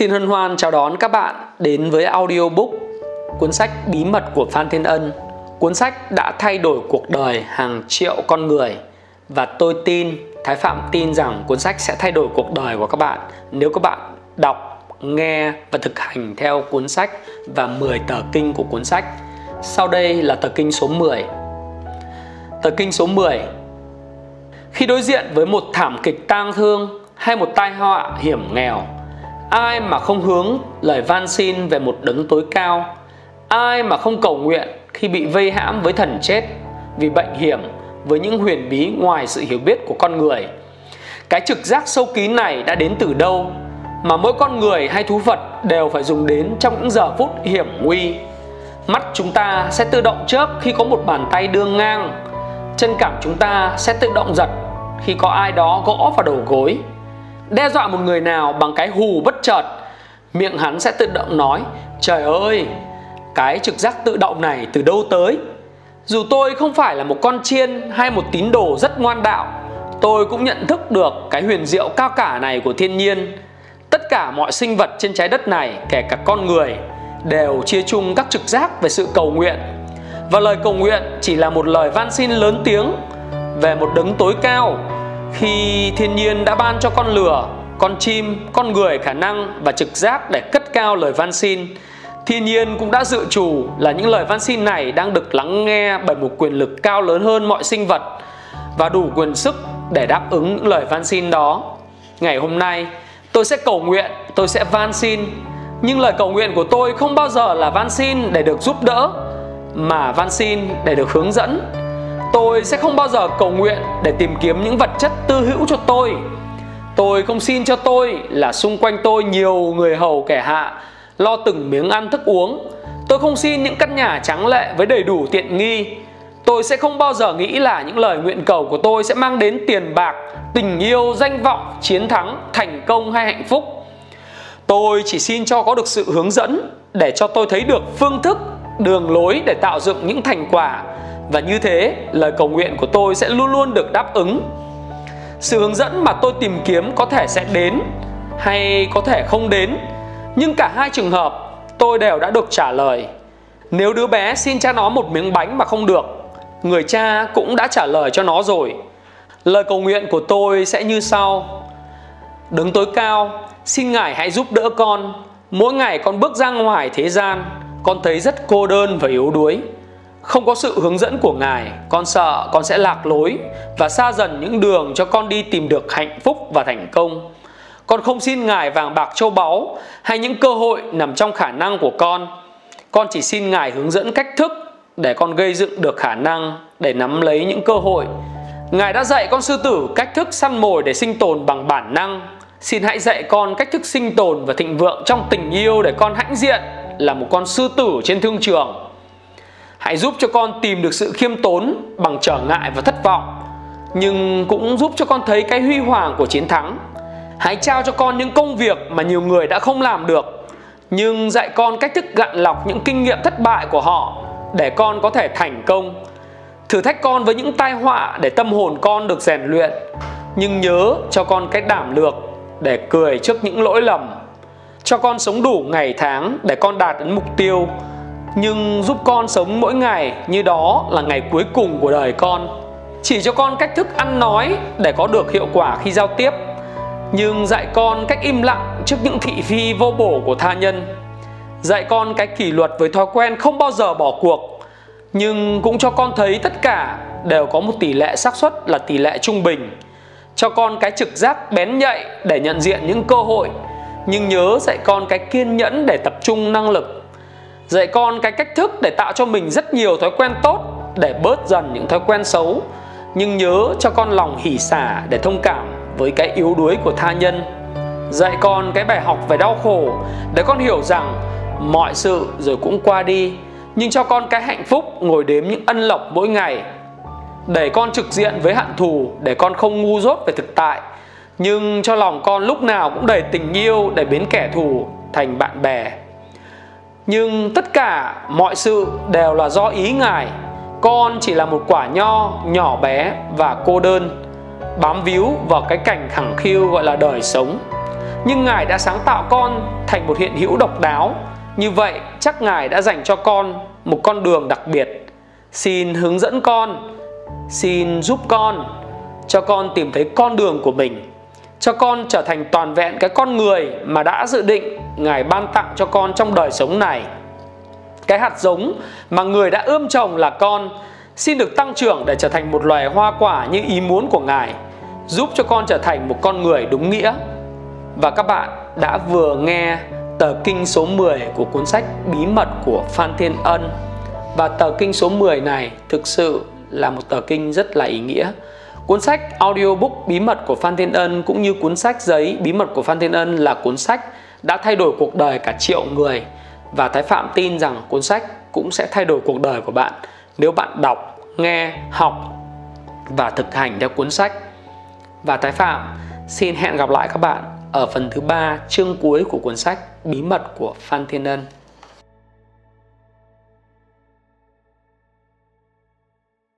Xin hân hoan chào đón các bạn đến với audiobook cuốn sách Bí mật của Phan Thiên Ân. Cuốn sách đã thay đổi cuộc đời hàng triệu con người và tôi tin, Thái Phạm tin rằng cuốn sách sẽ thay đổi cuộc đời của các bạn nếu các bạn đọc, nghe và thực hành theo cuốn sách và 10 tờ kinh của cuốn sách. Sau đây là tờ kinh số 10. Tờ kinh số 10 Khi đối diện với một thảm kịch tang thương hay một tai họa hiểm nghèo ai mà không hướng lời van xin về một đấng tối cao? Ai mà không cầu nguyện khi bị vây hãm với thần chết? Vì bệnh hiểm với những huyền bí ngoài sự hiểu biết của con người. Cái trực giác sâu kín này đã đến từ đâu mà mỗi con người hay thú vật đều phải dùng đến trong những giờ phút hiểm nguy? Mắt chúng ta sẽ tự động chớp khi có một bàn tay đưa ngang. Chân cảm chúng ta sẽ tự động giật khi có ai đó gõ vào đầu gối đe dọa một người nào bằng cái hù bất chợt, miệng hắn sẽ tự động nói, trời ơi, cái trực giác tự động này từ đâu tới? Dù tôi không phải là một con chiên hay một tín đồ rất ngoan đạo, tôi cũng nhận thức được cái huyền diệu cao cả này của thiên nhiên. Tất cả mọi sinh vật trên trái đất này, kể cả con người, đều chia chung các trực giác về sự cầu nguyện. Và lời cầu nguyện chỉ là một lời van xin lớn tiếng về một đấng tối cao khi thiên nhiên đã ban cho con lửa, con chim, con người khả năng và trực giác để cất cao lời van xin, thiên nhiên cũng đã dự trù là những lời van xin này đang được lắng nghe bởi một quyền lực cao lớn hơn mọi sinh vật và đủ quyền sức để đáp ứng những lời van xin đó. Ngày hôm nay, tôi sẽ cầu nguyện, tôi sẽ van xin. Nhưng lời cầu nguyện của tôi không bao giờ là van xin để được giúp đỡ, mà van xin để được hướng dẫn tôi sẽ không bao giờ cầu nguyện để tìm kiếm những vật chất tư hữu cho tôi. Tôi không xin cho tôi là xung quanh tôi nhiều người hầu kẻ hạ, lo từng miếng ăn thức uống. Tôi không xin những căn nhà trắng lệ với đầy đủ tiện nghi. Tôi sẽ không bao giờ nghĩ là những lời nguyện cầu của tôi sẽ mang đến tiền bạc, tình yêu, danh vọng, chiến thắng, thành công hay hạnh phúc. Tôi chỉ xin cho có được sự hướng dẫn để cho tôi thấy được phương thức, đường lối để tạo dựng những thành quả và như thế, lời cầu nguyện của tôi sẽ luôn luôn được đáp ứng. Sự hướng dẫn mà tôi tìm kiếm có thể sẽ đến hay có thể không đến, nhưng cả hai trường hợp tôi đều đã được trả lời. Nếu đứa bé xin cha nó một miếng bánh mà không được, người cha cũng đã trả lời cho nó rồi. Lời cầu nguyện của tôi sẽ như sau. Đứng tối cao, xin ngài hãy giúp đỡ con. Mỗi ngày con bước ra ngoài thế gian, con thấy rất cô đơn và yếu đuối không có sự hướng dẫn của ngài, con sợ con sẽ lạc lối và xa dần những đường cho con đi tìm được hạnh phúc và thành công. Con không xin ngài vàng bạc châu báu hay những cơ hội nằm trong khả năng của con. Con chỉ xin ngài hướng dẫn cách thức để con gây dựng được khả năng để nắm lấy những cơ hội. Ngài đã dạy con sư tử cách thức săn mồi để sinh tồn bằng bản năng. Xin hãy dạy con cách thức sinh tồn và thịnh vượng trong tình yêu để con hãnh diện là một con sư tử trên thương trường hãy giúp cho con tìm được sự khiêm tốn bằng trở ngại và thất vọng, nhưng cũng giúp cho con thấy cái huy hoàng của chiến thắng. Hãy trao cho con những công việc mà nhiều người đã không làm được, nhưng dạy con cách thức gạn lọc những kinh nghiệm thất bại của họ để con có thể thành công. Thử thách con với những tai họa để tâm hồn con được rèn luyện, nhưng nhớ cho con cách đảm lược để cười trước những lỗi lầm. Cho con sống đủ ngày tháng để con đạt đến mục tiêu nhưng giúp con sống mỗi ngày như đó là ngày cuối cùng của đời con. Chỉ cho con cách thức ăn nói để có được hiệu quả khi giao tiếp. Nhưng dạy con cách im lặng trước những thị phi vô bổ của tha nhân. Dạy con cái kỷ luật với thói quen không bao giờ bỏ cuộc. Nhưng cũng cho con thấy tất cả đều có một tỷ lệ xác suất là tỷ lệ trung bình. Cho con cái trực giác bén nhạy để nhận diện những cơ hội. Nhưng nhớ dạy con cái kiên nhẫn để tập trung năng lực dạy con cái cách thức để tạo cho mình rất nhiều thói quen tốt để bớt dần những thói quen xấu. Nhưng nhớ cho con lòng hỉ xả để thông cảm với cái yếu đuối của tha nhân. Dạy con cái bài học về đau khổ để con hiểu rằng mọi sự rồi cũng qua đi, nhưng cho con cái hạnh phúc ngồi đếm những ân lộc mỗi ngày. Để con trực diện với hạn thù, để con không ngu dốt về thực tại. Nhưng cho lòng con lúc nào cũng đầy tình yêu để biến kẻ thù, thành bạn bè nhưng tất cả mọi sự đều là do ý ngài con chỉ là một quả nho nhỏ bé và cô đơn bám víu vào cái cảnh khẳng khiu gọi là đời sống nhưng Ngài đã sáng tạo con thành một hiện hữu độc đáo. Như vậy, chắc Ngài đã dành cho con một con đường đặc biệt. Xin hướng dẫn con, xin giúp con, cho con tìm thấy con đường của mình, cho con trở thành toàn vẹn cái con người mà đã dự định Ngài ban tặng cho con trong đời sống này. Cái hạt giống mà người đã ươm trồng là con xin được tăng trưởng để trở thành một loài hoa quả như ý muốn của Ngài, giúp cho con trở thành một con người đúng nghĩa. Và các bạn đã vừa nghe tờ kinh số 10 của cuốn sách Bí mật của Phan Thiên Ân. Và tờ kinh số 10 này thực sự là một tờ kinh rất là ý nghĩa. Cuốn sách audiobook Bí mật của Phan Thiên Ân cũng như cuốn sách giấy Bí mật của Phan Thiên Ân là cuốn sách đã thay đổi cuộc đời cả triệu người và Thái Phạm tin rằng cuốn sách cũng sẽ thay đổi cuộc đời của bạn nếu bạn đọc, nghe, học và thực hành theo cuốn sách. Và Thái Phạm xin hẹn gặp lại các bạn ở phần thứ ba chương cuối của cuốn sách Bí mật của Phan Thiên Ân.